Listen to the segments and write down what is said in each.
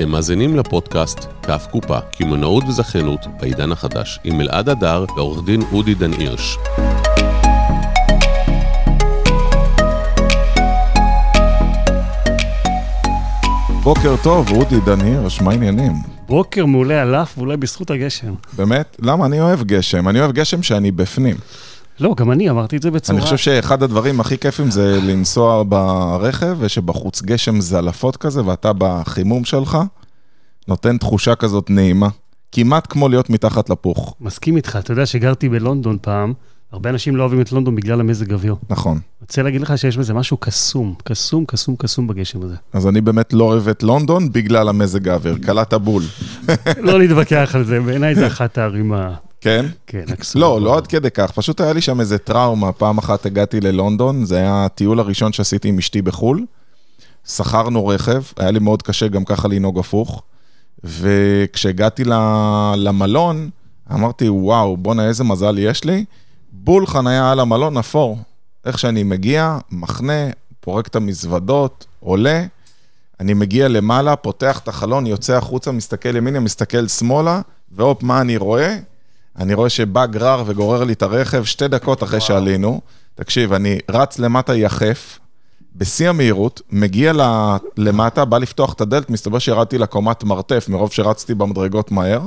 אתם מאזינים לפודקאסט כף קופה, קמעונאות וזכיינות בעידן החדש, עם אלעד הדר ועורך דין אודי דן הירש. בוקר טוב, אודי דן הירש, מה העניינים? בוקר מעולה על אף, ואולי בזכות הגשם. באמת? למה? אני אוהב גשם. אני אוהב גשם שאני בפנים. לא, גם אני אמרתי את זה בצורה... אני חושב שאחד הדברים הכי כיפים זה לנסוע ברכב, ושבחוץ גשם זלפות כזה, ואתה בחימום שלך, נותן תחושה כזאת נעימה. כמעט כמו להיות מתחת לפוך. מסכים איתך, אתה יודע שגרתי בלונדון פעם, הרבה אנשים לא אוהבים את לונדון בגלל המזג אוויר. נכון. רוצה להגיד לך שיש בזה משהו קסום, קסום, קסום, קסום בגשם הזה. אז אני באמת לא אוהב את לונדון בגלל המזג האוויר, קלעת בול. לא להתווכח על זה, בעיניי זה אחת הערים ה... כן? כן, הקסום. לא, לא עד כדי כך, פשוט היה לי שם איזה טראומה. פעם אחת הגעתי ללונדון, זה היה הטיול הראשון שעשיתי עם אשתי בחו"ל. שכרנו רכב, היה לי מאוד קשה גם ככה לנהוג הפוך. וכשהגעתי למלון, אמרתי, וואו, בואנה, איזה מזל יש לי. בול חניה על המלון, אפור. איך שאני מגיע, מחנה, פורק את המזוודות, עולה, אני מגיע למעלה, פותח את החלון, יוצא החוצה, מסתכל ימינה, מסתכל שמאלה, והופ, מה אני רואה? אני רואה שבא גרר וגורר לי את הרכב שתי דקות אחרי שעלינו. תקשיב, אני רץ למטה יחף, בשיא המהירות, מגיע למטה, בא לפתוח את הדלת, מסתבר שירדתי לקומת מרתף מרוב שרצתי במדרגות מהר.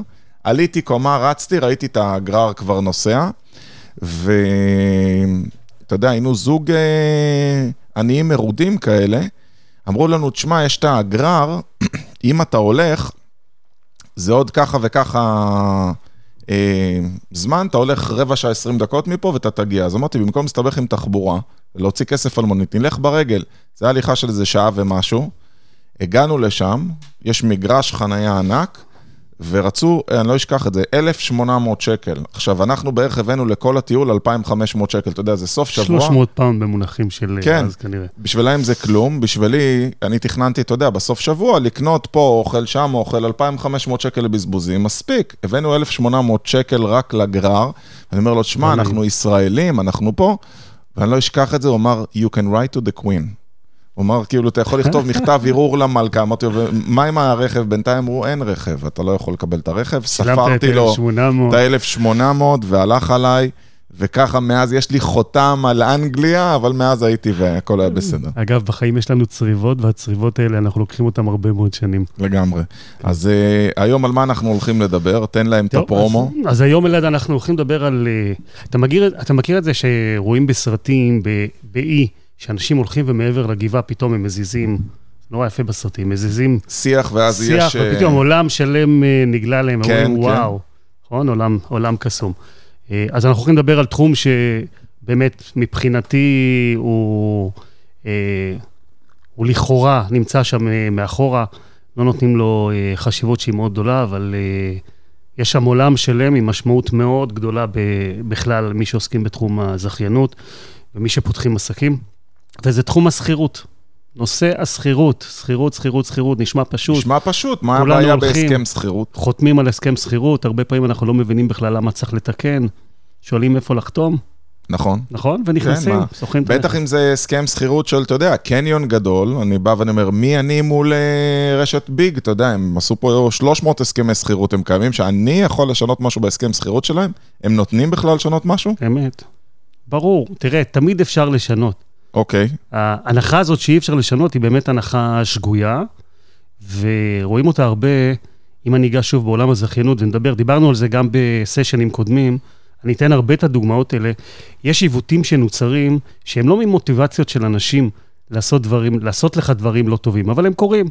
עליתי קומה, רצתי, ראיתי את הגרר כבר נוסע, ואתה יודע, היינו זוג אה, עניים מרודים כאלה. אמרו לנו, תשמע, יש את הגרר, אם אתה הולך, זה עוד ככה וככה אה, זמן, אתה הולך רבע שעה, 20 דקות מפה ואתה תגיע. אז אמרתי, במקום להסתבך עם תחבורה, להוציא כסף על מונית, נלך ברגל. זה היה הליכה של איזה שעה ומשהו. הגענו לשם, יש מגרש חנייה ענק, ורצו, אני לא אשכח את זה, 1,800 שקל. עכשיו, אנחנו בערך הבאנו לכל הטיול 2,500 שקל, אתה יודע, זה סוף שבוע. 300 פעם במונחים של כן. אז כנראה. בשבילם זה כלום, בשבילי, אני תכננתי, אתה יודע, בסוף שבוע, לקנות פה אוכל, שם אוכל, 2,500 שקל לבזבוזים, מספיק. הבאנו 1,800 שקל רק לגרר, אני אומר לו, שמע. אנחנו ישראלים, אנחנו פה, ואני לא אשכח את זה, הוא אמר, you can write to the queen. הוא אמר, כאילו, אתה יכול לכתוב מכתב ערעור למלכה, אמרתי לו, מה עם הרכב? בינתיים אמרו, אין רכב, אתה לא יכול לקבל את הרכב. ספרתי לו 1,800. את ה-1800 והלך עליי, וככה מאז יש לי חותם על אנגליה, אבל מאז הייתי והכל היה בסדר, אגב, בחיים יש לנו צריבות, והצריבות האלה, אנחנו לוקחים אותן הרבה מאוד שנים. לגמרי. אז uh, היום על מה אנחנו הולכים לדבר? תן להם את הפרומו. אז, אז היום, אלעד, אנחנו הולכים לדבר על... אה, אתה מכיר, אתה מכיר את זה שרואים בסרטים, באי, שאנשים הולכים ומעבר לגבעה, פתאום הם מזיזים, נורא יפה בסרטים, מזיזים שיח, ואז שיח, יש... אה, ופתאום עולם שלם אה, נגלה להם, כן, אומרים, כן. וואו, נכון? עולם, עולם קסום. אה, אז אנחנו הולכים לדבר על תחום שבאמת, מבחינתי, הוא, אה, הוא לכאורה נמצא שם אה, מאחורה, לא נותנים לו חשיבות שהיא מאוד גדולה, אבל יש שם עולם שלם עם משמעות מאוד גדולה בכלל, מי שעוסקים בתחום הזכיינות ומי שפותחים עסקים, וזה תחום השכירות. נושא השכירות, שכירות, שכירות, שכירות, נשמע פשוט. נשמע פשוט, מה הבעיה הולכים. בהסכם שכירות? חותמים על הסכם שכירות, הרבה פעמים אנחנו לא מבינים בכלל למה צריך לתקן, שואלים איפה לחתום, נכון. נכון? ונכנסים, מה? שוכרים את בטח. אם זה הסכם שכירות של, אתה יודע, קניון גדול, אני בא ואני אומר, מי אני מול אה, רשת ביג? אתה יודע, הם עשו פה 300 הסכמי שכירות, הם קיימים, שאני יכול לשנות משהו בהסכם שכירות שלהם? הם נותנים בכלל לשנות משהו? אמת. ברור, תראה, תמיד אפשר לשנות. אוקיי, ההנחה הזאת שאי אפשר לשנות היא באמת הנחה שגויה, ורואים אותה הרבה, אם אני אגע שוב בעולם הזכיינות ונדבר, דיברנו על זה גם בסשנים קודמים, אני אתן הרבה את הדוגמאות האלה. יש עיוותים שנוצרים שהם לא ממוטיבציות של אנשים לעשות דברים, לעשות לך דברים לא טובים, אבל הם קורים.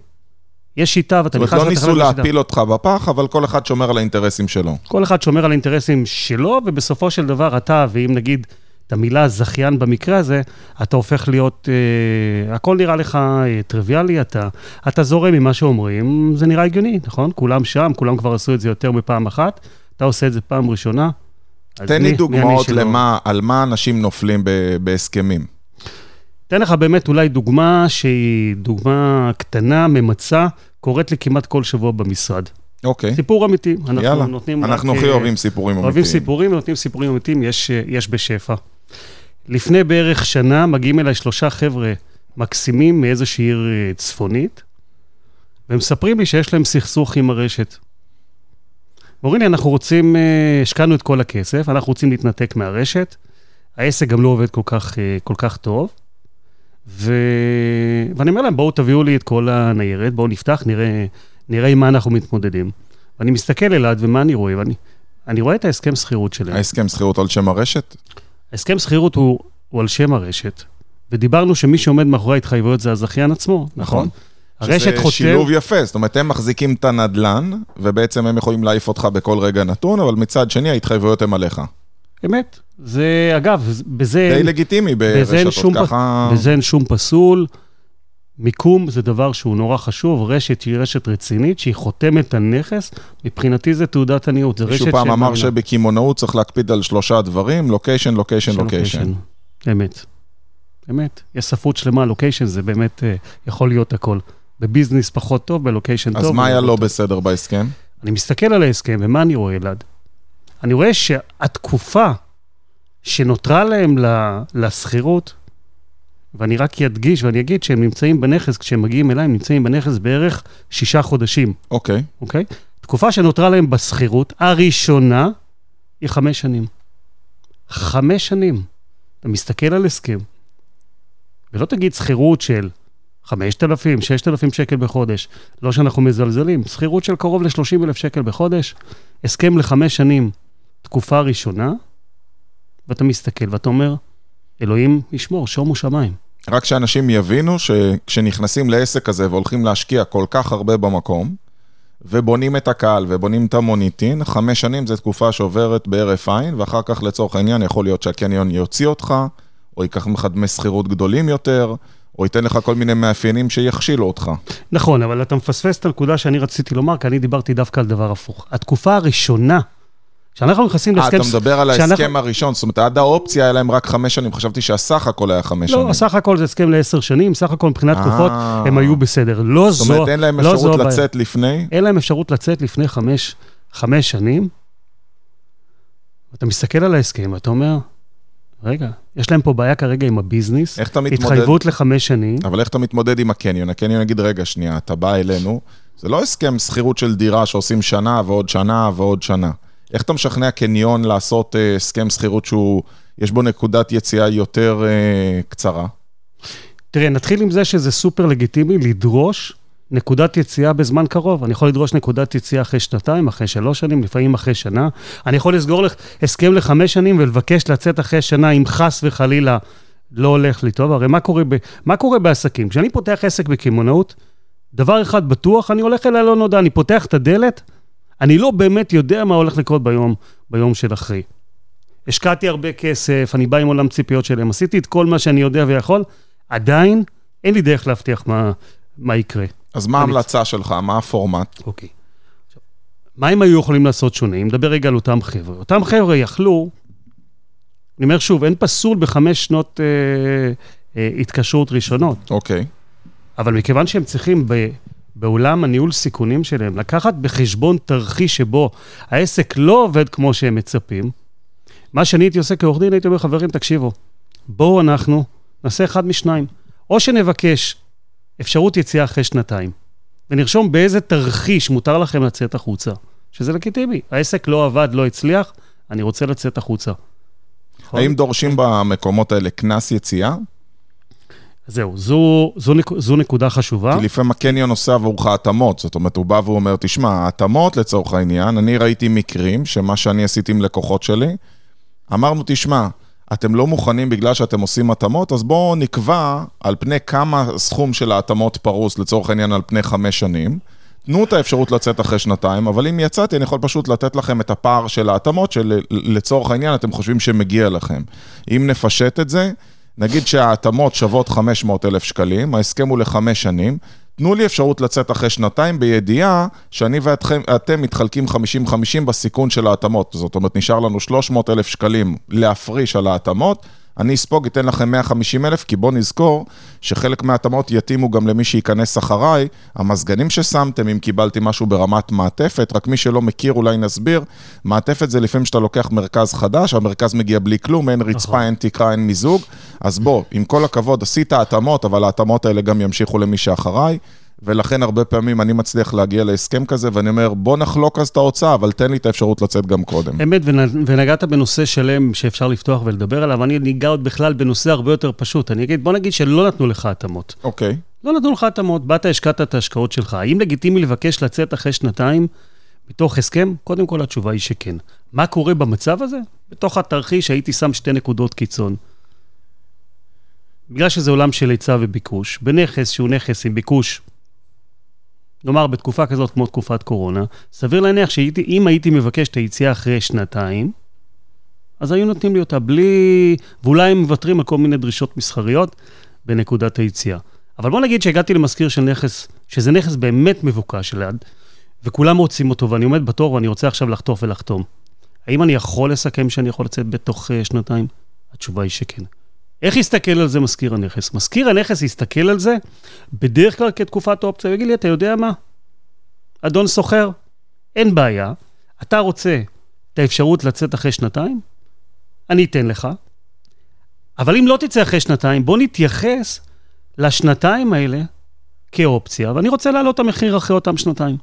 יש שיטה ואתה זאת נכנס אומרת, לא ניסו. להפיל אותך בפח, אבל כל אחד שומר על האינטרסים שלו. כל אחד שומר על האינטרסים שלו, ובסופו של דבר אתה, ואם נגיד את המילה זכיין במקרה הזה, אתה הופך להיות, אה, הכל נראה לך אה, טריוויאלי, אתה, אתה זורם ממה שאומרים, זה נראה הגיוני, נכון? כולם שם, כולם כבר עשו את זה יותר מפעם אחת, אתה עושה את זה פעם ראשונה. תן מי- לי מי דוגמאות שלא? למה, על מה אנשים נופלים ב- בהסכמים. אתן לך באמת אולי דוגמה שהיא דוגמה קטנה, ממצה, קורית לי כמעט כל שבוע במשרד. אוקיי, סיפור אמיתי. אנחנו יאללה. נותנים אנחנו הכי אה, אוהבים סיפורים אמיתיים. אוהבים סיפורים, נותנים סיפורים אמיתיים, יש, יש בשפע. לפני בערך שנה מגיעים אליי שלושה חבר'ה מקסימים מאיזושהי עיר אה, צפונית, והם מספרים לי שיש להם סכסוך עם הרשת. אומרים לי, אנחנו רוצים, אה, השקענו את כל הכסף, אנחנו רוצים להתנתק מהרשת, העסק גם לא עובד כל כך, אה, כל כך טוב, ו... ואני אומר להם, בואו תביאו לי את כל הניירת, בואו נפתח, נראה, נראה עם מה אנחנו מתמודדים. ואני מסתכל אלעד, ומה אני רואה? ואני אני רואה את ההסכם שכירות שלהם. ההסכם שכירות על שם הרשת? ההסכם שכירות הוא, הוא על שם הרשת, ודיברנו שמי שעומד מאחורי ההתחייבויות זה הזכיין עצמו, נכון? הרשת שזה חותם, שילוב יפה, זאת אומרת, הם מחזיקים את הנדלן, ובעצם הם יכולים להעיף אותך בכל רגע נתון, אבל מצד שני ההתחייבויות הן עליך. אמת. זה, אגב, בזה... די לגיטימי ברשתות ככה. בזה אין שום פסול. מיקום זה דבר שהוא נורא חשוב, רשת היא רשת רצינית, שהיא חותמת על נכס, מבחינתי זה תעודת עניות, זה רשת מישהו פעם אמר. שבקמעונאות צריך להקפיד על שלושה דברים, לוקיישן, לוקיישן, של לוקיישן. אמת. אמת. יש ספרות שלמה, לוקיישן זה באמת אה, יכול להיות הכל. בביזנס פחות טוב, בלוקיישן טוב. אז מה היה לא טוב. בסדר בהסכם? אני מסתכל על ההסכם, ומה אני רואה, אלעד? אני רואה שהתקופה שנותרה להם לשכירות, ואני רק אדגיש ואני אגיד שהם נמצאים בנכס, כשהם מגיעים אליי, הם נמצאים בנכס בערך שישה חודשים, אוקיי. אוקיי? תקופה שנותרה להם בשכירות, הראשונה, היא חמש שנים. חמש שנים. אתה מסתכל על הסכם, ולא תגיד שכירות של 5,000, 6,000 שקל בחודש, לא שאנחנו מזלזלים, שכירות של קרוב ל-30 אלף שקל בחודש, הסכם לחמש שנים, תקופה ראשונה, ואתה מסתכל ואתה אומר, אלוהים ישמור, שומו שמיים. רק שאנשים יבינו שכשנכנסים לעסק הזה והולכים להשקיע כל כך הרבה במקום, ובונים את הקהל ובונים את המוניטין, חמש שנים זו תקופה שעוברת בהרף עין, ואחר כך לצורך העניין יכול להיות שהקניון יוציא אותך, או ייקח ממך דמי שכירות גדולים יותר, או ייתן לך כל מיני מאפיינים שיכשילו אותך. נכון, אבל אתה מפספס את הנקודה שאני רציתי לומר, כי אני דיברתי דווקא על דבר הפוך. התקופה הראשונה, כשאנחנו נכנסים אה, להסכם... אתה מדבר על ההסכם הראשון, זאת אומרת, עד האופציה היה להם רק חמש שנים, חשבתי שהסך הכל היה חמש שנים. לא, סך הכל זה הסכם לעשר שנים, סך הכל מבחינת אה. תקופות הם היו בסדר. לא זו, זאת אומרת, אין להם לא אפשרות. לצאת לפני? אין להם אפשרות לצאת לפני חמש, חמש שנים. אתה מסתכל על ההסכם ואתה אומר, רגע, יש להם פה בעיה כרגע עם הביזנס, איך אתה מתמודד? התחייבות לחמש שנים. אבל איך אתה מתמודד עם הקניון? הקניון יגיד, רגע, שנייה, אתה בא אלינו, זה לא הסכם שכירות של דירה שעושים שנה ועוד שנה ועוד שנה. איך אתה משכנע קניון לעשות אה, הסכם שכירות שהוא, יש בו נקודת יציאה יותר אה, קצרה? תראה, נתחיל עם זה שזה סופר לגיטימי לדרוש נקודת יציאה בזמן קרוב. אני יכול לדרוש נקודת יציאה אחרי שנתיים, אחרי שלוש שנים, לפעמים אחרי שנה. אני יכול לסגור לך הסכם לחמש שנים ולבקש לצאת אחרי שנה, אם חס וחלילה לא הולך לי טוב. הרי מה קורה, ב, מה קורה בעסקים? כשאני פותח עסק בקמעונאות, דבר אחד בטוח, אני הולך אל הלא נודע, אני פותח את הדלת, אני לא באמת יודע מה הולך לקרות ביום, ביום של אחרי. השקעתי הרבה כסף, אני בא עם עולם ציפיות שלהם, עשיתי את כל מה שאני יודע ויכול, עדיין אין לי דרך להבטיח מה, מה יקרה. אז מה אני- ההמלצה שלך? מה הפורמט? אוקיי. עכשיו, מה הם היו יכולים לעשות שונה? אם נדבר רגע על אותם חבר'ה. אותם חבר'ה יכלו, אני אומר שוב, אין פסול בחמש שנות אה, אה, התקשרות ראשונות, אוקיי. אבל מכיוון שהם צריכים ב, בעולם הניהול סיכונים שלהם לקחת בחשבון תרחיש שבו העסק לא עובד כמו שהם מצפים, מה שאני הייתי עושה כעורך דין, הייתי אומר, חברים, תקשיבו, בואו אנחנו נעשה אחד משניים. או שנבקש אפשרות יציאה אחרי שנתיים, ונרשום באיזה תרחיש מותר לכם לצאת החוצה, שזה לגיטימי. העסק לא עבד, לא הצליח, אני רוצה לצאת החוצה. האם דורשים במקומות האלה קנס יציאה? זהו, זו, זו, נק- זו נקודה חשובה. כי לפעמים הקניון עושה עבורך התאמות, זאת אומרת, הוא בא והוא אומר, תשמע, ההתאמות לצורך העניין, אני ראיתי מקרים שמה שאני עשיתי עם לקוחות שלי, אמרנו, תשמע, אתם לא מוכנים בגלל שאתם עושים התאמות, אז בואו נקבע על פני כמה סכום של ההתאמות פרוס, לצורך העניין על פני חמש שנים. תנו את האפשרות לצאת אחרי שנתיים, אבל אם יצאתי, אני יכול פשוט לתת לכם את הפער של ההתאמות, שלצורך העניין אתם חושבים שמגיע לכם. אם נפשט את זה, נגיד שההתאמות שוות 500 אלף שקלים, ההסכם הוא לחמש שנים, תנו לי אפשרות לצאת אחרי שנתיים בידיעה שאני ואתם מתחלקים 50-50 בסיכון של ההתאמות. זאת אומרת, נשאר לנו 300 אלף שקלים להפריש על ההתאמות, אני אספוג, אתן לכם 150 אלף, כי בואו נזכור שחלק מההתאמות יתאימו גם למי שייכנס אחריי. המזגנים ששמתם, אם קיבלתי משהו ברמת מעטפת, רק מי שלא מכיר אולי נסביר, מעטפת זה לפעמים שאתה לוקח מרכז חדש, המרכז מגיע בלי כלום, אין רצפה, נכון. אין תקרה, אין מיזוג, אז בוא, עם כל הכבוד, עשית התאמות, אבל ההתאמות האלה גם ימשיכו למי שאחריי. ולכן הרבה פעמים אני מצליח להגיע להסכם כזה, ואני אומר, בוא נחלוק אז את ההוצאה, אבל תן לי את האפשרות לצאת גם קודם. אמת, ונ- ונגעת בנושא שלם שאפשר לפתוח ולדבר עליו, אני ניגע עוד בכלל בנושא הרבה יותר פשוט. אני אגיד, בוא נגיד שלא נתנו לך התאמות. אוקיי. לא נתנו לך התאמות, באת, השקעת את ההשקעות שלך. האם לגיטימי לבקש לצאת אחרי שנתיים מתוך הסכם? קודם כל, התשובה היא שכן. מה קורה במצב הזה? בתוך התרחיש הייתי שם שתי נקודות קיצון. בגלל שזה עולם של היצע וביקוש, בנכס שהוא נכס עם ביקוש, נאמר בתקופה כזאת כמו תקופת קורונה, סביר להניח שאם הייתי מבקש את היציאה אחרי שנתיים, אז היו נותנים לי אותה בלי... ואולי הם מוותרים על כל מיני דרישות מסחריות בנקודת היציאה. אבל בוא נגיד שהגעתי למזכיר של נכס, שזה נכס באמת מבוקש ליד, וכולם רוצים אותו, ואני עומד בתור ואני רוצה עכשיו לחטוף ולחתום. האם אני יכול לסכם שאני יכול לצאת בתוך uh, שנתיים? התשובה היא שכן. איך יסתכל על זה מזכיר הנכס? מזכיר הנכס יסתכל על זה בדרך כלל כתקופת אופציה, ויגיד לי, אתה יודע מה? אדון סוחר, אין בעיה, אתה רוצה את האפשרות לצאת אחרי שנתיים? אני אתן לך. אבל אם לא תצא אחרי שנתיים, בוא נתייחס לשנתיים האלה כאופציה, ואני רוצה להעלות את המחיר אחרי אותם שנתיים.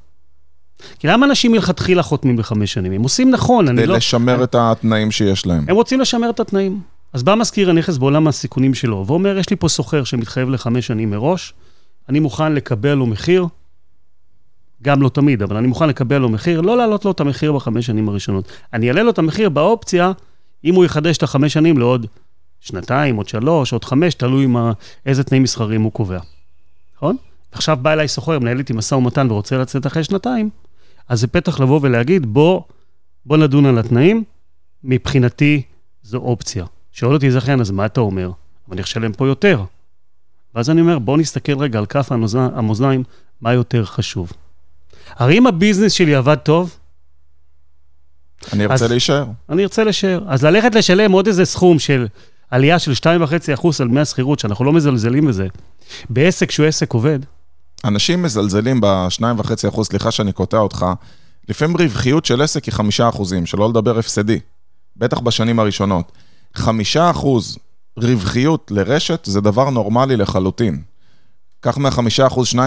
כי למה אנשים מלכתחילה חותמים בחמש שנים? הם עושים נכון, אני כדי לא... לשמר את התנאים שיש להם. הם רוצים לשמר את התנאים. אז בא מזכיר הנכס בעולם הסיכונים שלו, ואומר, יש לי פה סוחר שמתחייב לחמש שנים מראש, אני מוכן לקבל לו מחיר, גם לא תמיד, אבל אני מוכן לקבל לו מחיר, לא להעלות לו את המחיר בחמש שנים הראשונות. אני אעלה לו את המחיר באופציה, אם הוא יחדש את החמש שנים לעוד שנתיים, עוד שלוש, עוד חמש, תלוי מה, איזה תנאים מסחריים הוא קובע. נכון? עכשיו בא אליי סוחר, מנהל איתי משא ומתן ורוצה לצאת אחרי שנתיים, אז זה פתח לבוא ולהגיד, בוא, בוא נדון על התנאים, מבחינתי זו אופציה. שואל אותי זכיין, אז מה אתה אומר? אבל אני אשלם פה יותר. ואז אני אומר, בוא נסתכל רגע על כף המאזניים, מה יותר חשוב. הרי אם הביזנס שלי עבד טוב, אני ארצה אז- להישאר. אני ארצה לשאר. אז ללכת לשלם עוד איזה סכום של עלייה של 2.5% על דמי השכירות, שאנחנו לא מזלזלים בזה, בעסק שהוא עסק עובד, אנשים מזלזלים ב-2.5%, סליחה שאני קוטע אותך, לפעמים רווחיות של עסק היא 5%, שלא לדבר הפסדי, בטח בשנים הראשונות. 5% רווחיות לרשת זה דבר נורמלי לחלוטין. קח מה-5%, 2.5%,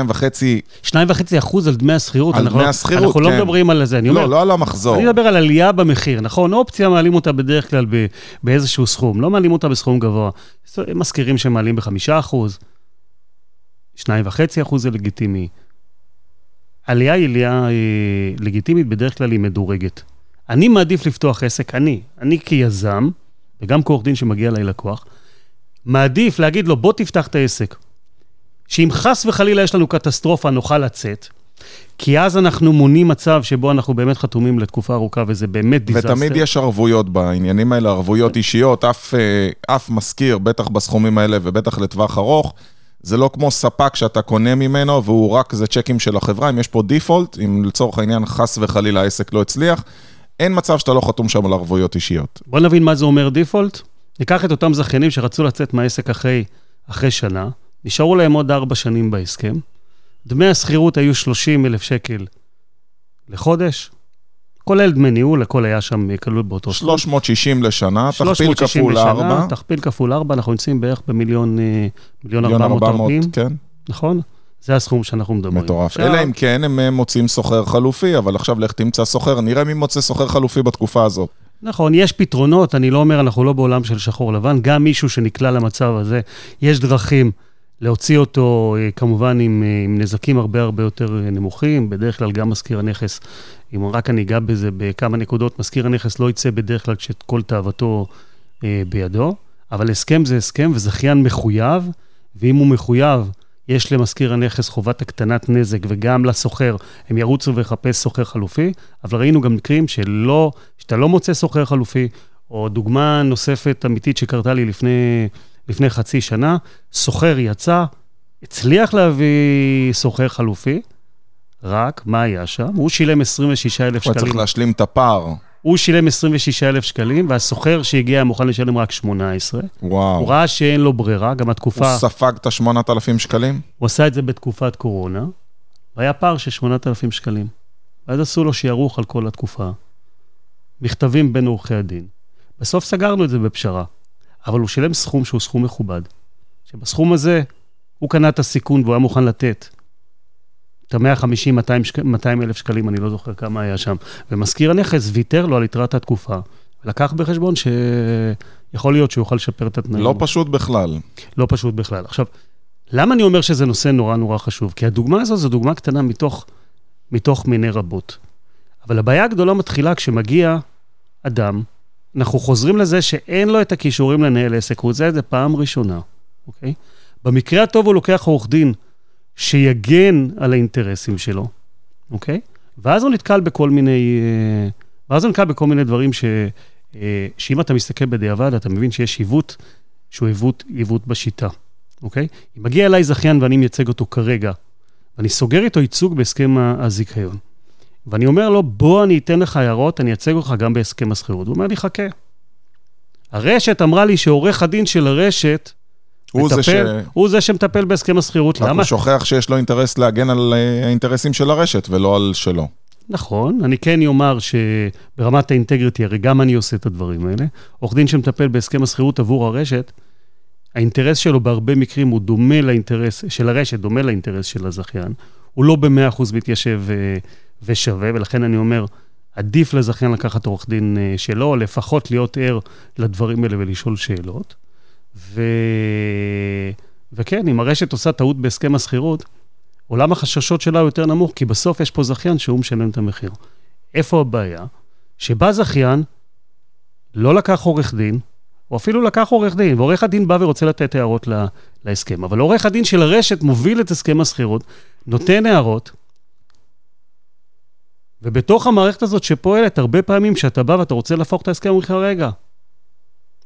2.5% על דמי השכירות. על דמי לא- השכירות, אנחנו לא כן. מדברים על זה, אני אומר, לא, לא על המחזור. אני מדבר על עלייה במחיר, נכון? אופציה מעלים אותה בדרך כלל ב- באיזשהו סכום, לא מעלים אותה בסכום גבוה. הם מזכירים שהם מעלים ב-5%, 2.5% זה לגיטימי. עלייה היא עלייה אה, לגיטימית, בדרך כלל היא מדורגת. אני מעדיף לפתוח עסק, אני, אני כיזם, וגם כעורך דין שמגיע אליי לקוח, מעדיף להגיד לו, בוא תפתח את העסק. שאם חס וחלילה יש לנו קטסטרופה, נוכל לצאת. כי אז אנחנו מונעים מצב שבו אנחנו באמת חתומים לתקופה ארוכה, וזה באמת דיזסטר. ותמיד יש ערבויות בעניינים האלה, ערבויות אישיות, אף, אה, אף משכיר, בטח בסכומים האלה ובטח לטווח ארוך. זה לא כמו ספק שאתה קונה ממנו והוא רק, זה צ'קים של החברה, אם יש פה דיפולט, אם לצורך העניין חס וחלילה העסק לא הצליח, אין מצב שאתה לא חתום שם על ערבויות אישיות. בוא נבין מה זה אומר דיפולט. ניקח את אותם זכיינים שרצו לצאת מהעסק אחרי, אחרי שנה, נשארו להם עוד ארבע שנים בהסכם. דמי השכירות היו 30 אלף שקל לחודש, כולל דמי ניהול, הכל היה שם כלול באותו סכום. 360 לשנה, תכפיל 360 כפול לשנה, 4, תכפיל כפול 4, אנחנו נמצאים בערך במיליון אה, מיליון מיליון 400 400, עובדים, כן, נכון? זה הסכום שאנחנו מדברים. מטורף. אלא אם כן הם אה, מוצאים סוחר חלופי, אבל עכשיו לך תמצא סוחר, נראה מי מוצא סוחר חלופי בתקופה הזאת. נכון, יש פתרונות, אני לא אומר, אנחנו לא בעולם של שחור לבן, גם מישהו שנקלע למצב הזה, יש דרכים להוציא אותו, אה, כמובן עם, אה, עם נזקים הרבה הרבה יותר נמוכים, בדרך כלל גם מזכיר הנכס, אם רק אני אגע בזה בכמה נקודות, מזכיר הנכס לא יצא בדרך כלל כשכל תאוותו אה, בידו, אבל הסכם זה הסכם וזכיין מחויב, ואם הוא מחויב, יש למזכיר הנכס חובת הקטנת נזק, וגם לסוחר, הם ירוצו ויחפש סוחר חלופי, אבל ראינו גם מקרים שלא, שאתה לא מוצא סוחר חלופי, או דוגמה נוספת אמיתית שקרתה לי לפני, לפני חצי שנה, סוחר יצא, הצליח להביא סוחר חלופי, רק, מה היה שם? הוא שילם 26,000 הוא היה צריך שקלים. להשלים את הפער. הוא שילם 26,000 שקלים, והסוחר שהגיע מוכן לשלם רק 18. וואו. הוא ראה שאין לו ברירה, גם התקופה... הוא ספג את ה-8,000 שקלים? הוא עשה את זה בתקופת קורונה, והיה פער של 8,000 שקלים. ואז עשו לו שיערוך על כל התקופה. מכתבים בין עורכי הדין. בסוף סגרנו את זה בפשרה, אבל הוא שילם סכום שהוא סכום מכובד. שבסכום הזה הוא קנה את הסיכון והוא היה מוכן לתת את ה-150, 200, 200 אלף שקלים, אני לא זוכר כמה היה שם. ומשכיר הנכס ויתר לו על יתרת התקופה. לקח בחשבון שיכול להיות שהוא יוכל לשפר את התנאים. לא פשוט בכלל. לא פשוט בכלל. עכשיו, למה אני אומר שזה נושא נורא נורא חשוב? כי הדוגמה הזו זו דוגמה קטנה מתוך, מתוך מיני רבות. אבל הבעיה הגדולה מתחילה כשמגיע אדם, אנחנו חוזרים לזה שאין לו את הכישורים לנהל עסק, הוא עושה את זה פעם ראשונה, אוקיי? במקרה הטוב הוא לוקח עורך דין שיגן על האינטרסים שלו, אוקיי? ואז הוא נתקל בכל מיני, אה, ואז הוא נתקל בכל מיני דברים ש, אה, שאם אתה מסתכל בדיעבד, אתה מבין שיש עיוות שהוא עיוות, עיוות בשיטה, אוקיי? אם מגיע אליי זכיין ואני מייצג אותו כרגע, ואני סוגר איתו ייצוג בהסכם הזיכיון, ואני אומר לו, בוא אני אתן לך הערות, אני אייצג אותך גם בהסכם השכירות. הוא אומר לי, חכה. הרשת אמרה לי שעורך הדין של הרשת, הוא מטפל, זה ש... הוא זה שמטפל בהסכם השכירות. למה? הוא שוכח שיש לו אינטרס להגן על אה, האינטרסים של הרשת ולא על שלו. נכון, אני כן אומר שברמת האינטגריטי, הרי גם אני עושה את הדברים האלה. עורך דין שמטפל בהסכם השכירות עבור הרשת, האינטרס שלו בהרבה מקרים הוא דומה לאינטרס של הרשת, דומה לאינטרס של הזכיין. הוא לא במאה אחוז מתיישב אה, ושווה, ולכן אני אומר, עדיף לזכיין לקחת עורך דין אה, שלו, או לפחות להיות ער לדברים האלה ולשאול שאלות. ו... וכן, אם הרשת עושה טעות בהסכם השכירות, עולם החששות שלה הוא יותר נמוך, כי בסוף יש פה זכיין שהוא משלם את המחיר. איפה הבעיה? שבא זכיין, לא לקח עורך דין, או אפילו לקח עורך דין, ועורך הדין בא ורוצה לתת הערות לה, להסכם, אבל עורך הדין של הרשת מוביל את הסכם השכירות, נותן הערות, ובתוך המערכת הזאת שפועלת, הרבה פעמים כשאתה בא ואתה רוצה להפוך את ההסכם, אומרים לך, רגע,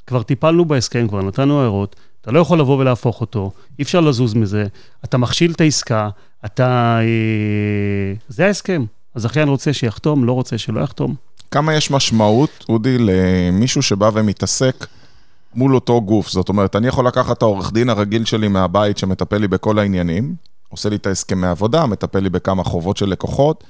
כבר טיפלנו בהסכם, כבר נתנו הערות, אתה לא יכול לבוא ולהפוך אותו, אי אפשר לזוז מזה, אתה מכשיל את העסקה, אתה... אה, זה ההסכם. הזכיין רוצה שיחתום, לא רוצה שלא יחתום. כמה יש משמעות, אודי, למישהו שבא ומתעסק מול אותו גוף? זאת אומרת, אני יכול לקחת את העורך דין הרגיל שלי מהבית שמטפל לי בכל העניינים, עושה לי את ההסכמי עבודה, מטפל לי בכמה חובות של לקוחות,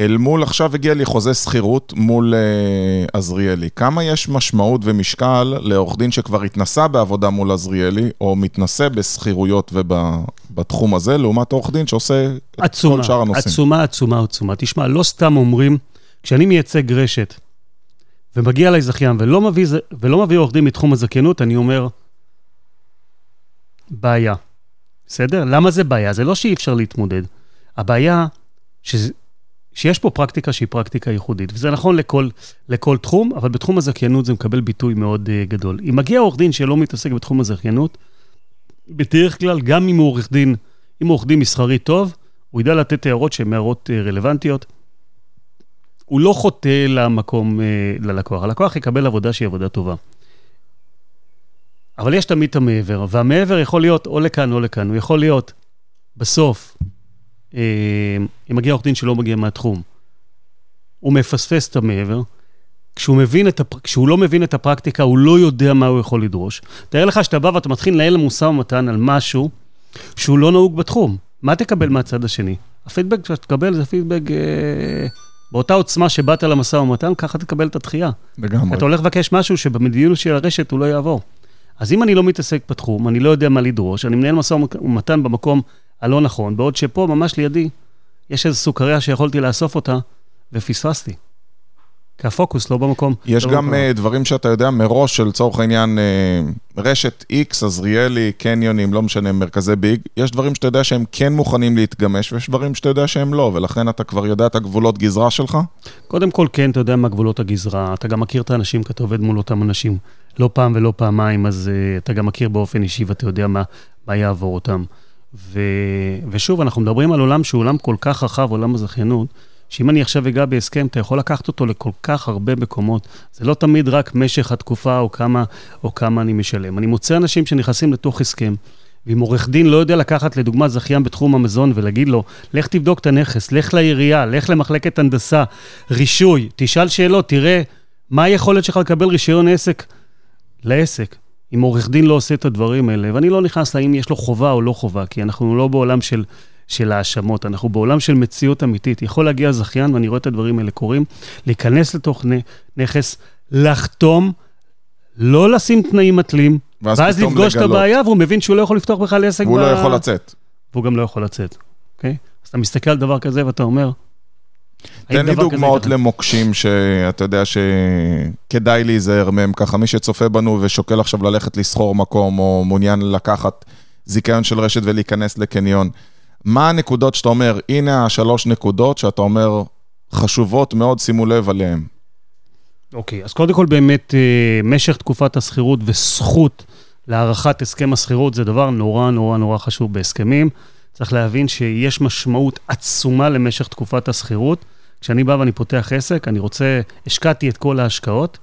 אל מול, עכשיו הגיע לי חוזה שכירות מול uh, עזריאלי. כמה יש משמעות ומשקל לעורך דין שכבר התנסה בעבודה מול עזריאלי, או מתנסה בשכירויות ובתחום הזה, לעומת עורך דין שעושה עצומה, את כל שאר הנושאים? עצומה, עצומה, עצומה. תשמע, לא סתם אומרים, כשאני מייצג רשת, ומגיע אליי זכיין ולא מביא, ולא מביא עורך דין מתחום הזכיינות, אני אומר, בעיה. בסדר? למה זה בעיה? זה לא שאי אפשר להתמודד. הבעיה, שזה, שיש פה פרקטיקה שהיא פרקטיקה ייחודית, וזה נכון לכל, לכל תחום, אבל בתחום הזכיינות זה מקבל ביטוי מאוד uh, גדול. אם מגיע עורך דין שלא מתעסק בתחום הזכיינות, בדרך כלל, גם אם הוא עורך דין, אם הוא עורך דין מסחרי טוב, הוא ידע לתת הערות שהן הערות uh, רלוונטיות. הוא לא חוטא למקום, uh, ללקוח. הלקוח יקבל עבודה שהיא עבודה טובה. אבל יש תמיד את המעבר, והמעבר יכול להיות או לכאן או לכאן. הוא יכול להיות, בסוף, אם מגיע עורך דין שלא מגיע מהתחום, הוא מפספס את המעבר, כשהוא, מבין את הפ... כשהוא לא מבין את הפרקטיקה, הוא לא יודע מה הוא יכול לדרוש. תאר לך שאתה בא ואתה מתחיל לנהל משא ומתן על משהו שהוא לא נהוג בתחום. מה תקבל מהצד השני? הפידבק שאתה תקבל זה פידבק אה, באותה עוצמה שבאת למשא ומתן, ככה תקבל את התחייה. לגמרי. אתה הולך לבקש משהו שבמדיניות של הרשת הוא לא יעבור. אז אם אני לא מתעסק בתחום, אני לא יודע מה לדרוש, אני מנהל משא ומתן במקום הלא נכון, בעוד שפה, ממש לידי, יש איזו סוכריה שיכולתי לאסוף אותה, ופספסתי. כי הפוקוס לא במקום. יש לא גם במקום. uh, דברים שאתה יודע מראש, שלצורך העניין, uh, רשת X, עזריאלי, קניונים, לא משנה, מרכזי ביג, יש דברים שאתה יודע שהם כן מוכנים להתגמש, ויש דברים שאתה יודע שהם לא, ולכן אתה כבר יודע את הגבולות גזרה שלך? קודם כל, כן, אתה יודע מה גבולות הגזרה, אתה גם מכיר את האנשים, כי אתה עובד מול אותם אנשים. לא פעם ולא פעמיים, אז uh, אתה גם מכיר באופן אישי ואתה יודע מה, מה יעבור אותם. ו... ושוב, אנחנו מדברים על עולם שהוא עולם כל כך רחב, עולם הזכיינות, שאם אני עכשיו אגע בהסכם, אתה יכול לקחת אותו לכל כך הרבה מקומות. זה לא תמיד רק משך התקופה או כמה, או כמה אני משלם. אני מוצא אנשים שנכנסים לתוך הסכם, ואם עורך דין לא יודע לקחת לדוגמה זכיין בתחום המזון ולהגיד לו, לך תבדוק את הנכס, לך לעירייה, לך למחלקת הנדסה, רישוי, תשאל שאלות, תראה מה היכולת שלך לקבל רישיון עסק לעסק. אם עורך דין לא עושה את הדברים האלה, ואני לא נכנס להאם יש לו חובה או לא חובה, כי אנחנו לא בעולם של, של האשמות, אנחנו בעולם של מציאות אמיתית. יכול להגיע זכיין, ואני רואה את הדברים האלה קורים, להיכנס לתוך נכס, לחתום, לא לשים תנאים מתלים, ואז, ואז לפגוש את הבעיה, והוא מבין שהוא לא יכול לפתוח בכלל עסק. והוא ב... לא יכול לצאת. והוא גם לא יכול לצאת, אוקיי? אז אתה מסתכל על דבר כזה ואתה אומר, תן לי דוגמאות למוקשים שאתה יודע שכדאי להיזהר מהם, ככה מי שצופה בנו ושוקל עכשיו ללכת לסחור מקום, או מעוניין לקחת זיכיון של רשת ולהיכנס לקניון. מה הנקודות שאתה אומר, הנה השלוש נקודות שאתה אומר חשובות מאוד, שימו לב עליהן. אוקיי, okay, אז קודם כל באמת, אה, משך תקופת השכירות וזכות להארכת הסכם השכירות זה דבר נורא נורא נורא חשוב בהסכמים. צריך להבין שיש משמעות עצומה למשך תקופת השכירות. כשאני בא ואני פותח עסק, אני רוצה, השקעתי את כל ההשקעות,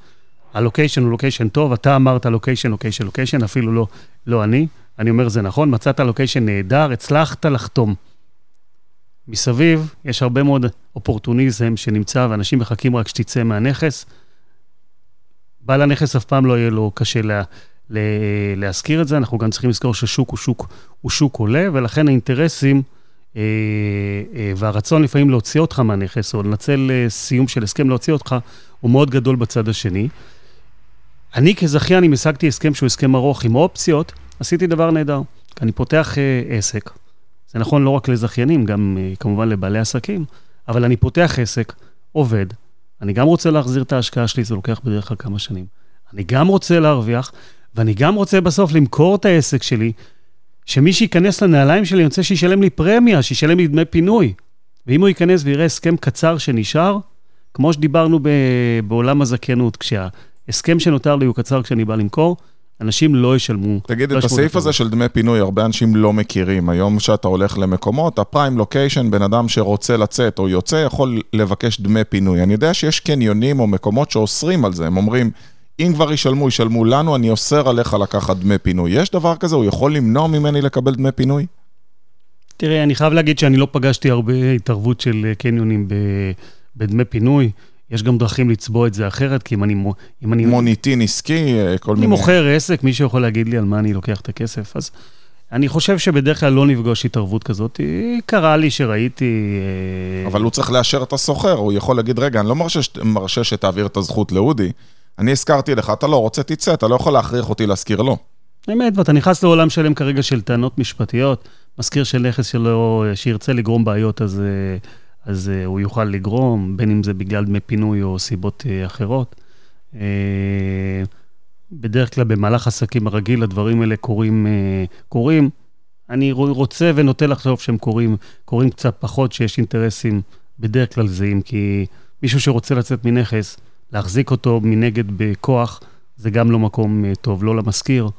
הלוקיישן הוא לוקיישן טוב, אתה אמרת לוקיישן, לוקיישן, לוקיישן, אפילו לא, לא אני. אני אומר, זה נכון, מצאת לוקיישן נהדר, הצלחת לחתום. מסביב יש הרבה מאוד אופורטוניזם שנמצא, ואנשים מחכים רק שתצא מהנכס. בעל הנכס אף פעם לא יהיה לו קשה לה, להזכיר את זה, אנחנו גם צריכים לזכור ששוק הוא שוק, הוא שוק עולה, ולכן האינטרסים אה, אה, והרצון לפעמים להוציא אותך מהנכס, או לנצל אה, סיום של הסכם להוציא אותך, הוא מאוד גדול בצד השני. אני כזכיין, אם השגתי הסכם שהוא הסכם ארוך עם אופציות, עשיתי דבר נהדר. אני פותח אה, עסק, זה נכון לא רק לזכיינים, גם אה, כמובן לבעלי עסקים, אבל אני פותח עסק, עובד, אני גם רוצה להחזיר את ההשקעה שלי, זה לוקח בדרך כלל כמה שנים. אני גם רוצה להרוויח, ואני גם רוצה בסוף למכור את העסק שלי, שמי שייכנס לנעליים שלי, אני רוצה שישלם לי פרמיה, שישלם לי דמי פינוי. ואם הוא ייכנס ויראה הסכם קצר שנשאר, כמו שדיברנו בעולם הזכיינות, כשההסכם שנותר לי הוא קצר כשאני בא למכור, אנשים לא ישלמו. תגיד, לא את הסעיף הזה של דמי פינוי, הרבה אנשים לא מכירים. היום כשאתה הולך למקומות, הפריים לוקיישן, בן אדם שרוצה לצאת או יוצא, יכול לבקש דמי פינוי. אני יודע שיש קניונים או מקומות שאוסרים על זה, הם אומרים, אם כבר ישלמו, ישלמו לנו, אני אוסר עליך לקחת דמי פינוי. יש דבר כזה? הוא יכול למנוע ממני לקבל דמי פינוי? תראה, אני חייב להגיד שאני לא פגשתי הרבה התערבות של קניונים בדמי פינוי. יש גם דרכים לצבוע את זה אחרת, כי אם אני... אם אני מוניטין עסקי, כל אני מיני... אני מוכר עסק, מישהו יכול להגיד לי על מה אני לוקח את הכסף. אז אני חושב שבדרך כלל לא נפגוש התערבות כזאת. קרה לי שראיתי... אה, אבל הוא צריך לאשר את הסוחר, הוא יכול להגיד, רגע, אני לא מרשה, מרשה שתעביר את הזכות לאודי. אני הזכרתי לך, אתה לא רוצה, תצא, אתה לא יכול להכריח אותי להזכיר לו. אמת, ואתה נכנס לעולם שלם כרגע של טענות משפטיות. מזכיר של נכס שלו, שירצה לגרום בעיות, אז... Uh, אז uh, הוא יוכל לגרום, בין אם זה בגלל דמי פינוי או סיבות אחרות. בדרך כלל במהלך עסקים הרגיל הדברים האלה קורים, קורים. אני רוצה ונוטה לחשוב שהם קורים, קורים קצת פחות, שיש אינטרסים בדרך כלל זהים, כי מישהו שרוצה לצאת מנכס, להחזיק אותו מנגד בכוח, זה גם לא מקום uh, טוב, לא למשכיר.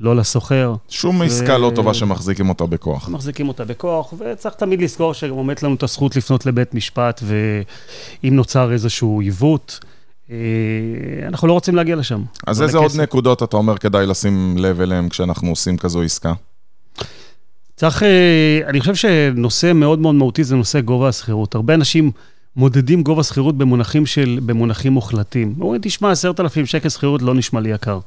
לא לסוחר. שום ו... עסקה לא טובה שמחזיקים אותה בכוח. מחזיקים אותה בכוח, וצריך תמיד לזכור שגם עומדת לנו את הזכות לפנות לבית משפט, ואם נוצר איזשהו עיוות, אה, אנחנו לא רוצים להגיע לשם. אז איזה עוד נקודות אתה אומר כדאי לשים לב אליהן כשאנחנו עושים כזו עסקה? צריך, אה, אני חושב שנושא מאוד מאוד מהותי זה נושא גובה השכירות. הרבה אנשים מודדים גובה שכירות במונחים של, במונחים מוחלטים. אומרים, תשמע, עשרת אלפים שקל שכירות לא נשמע לי יקר.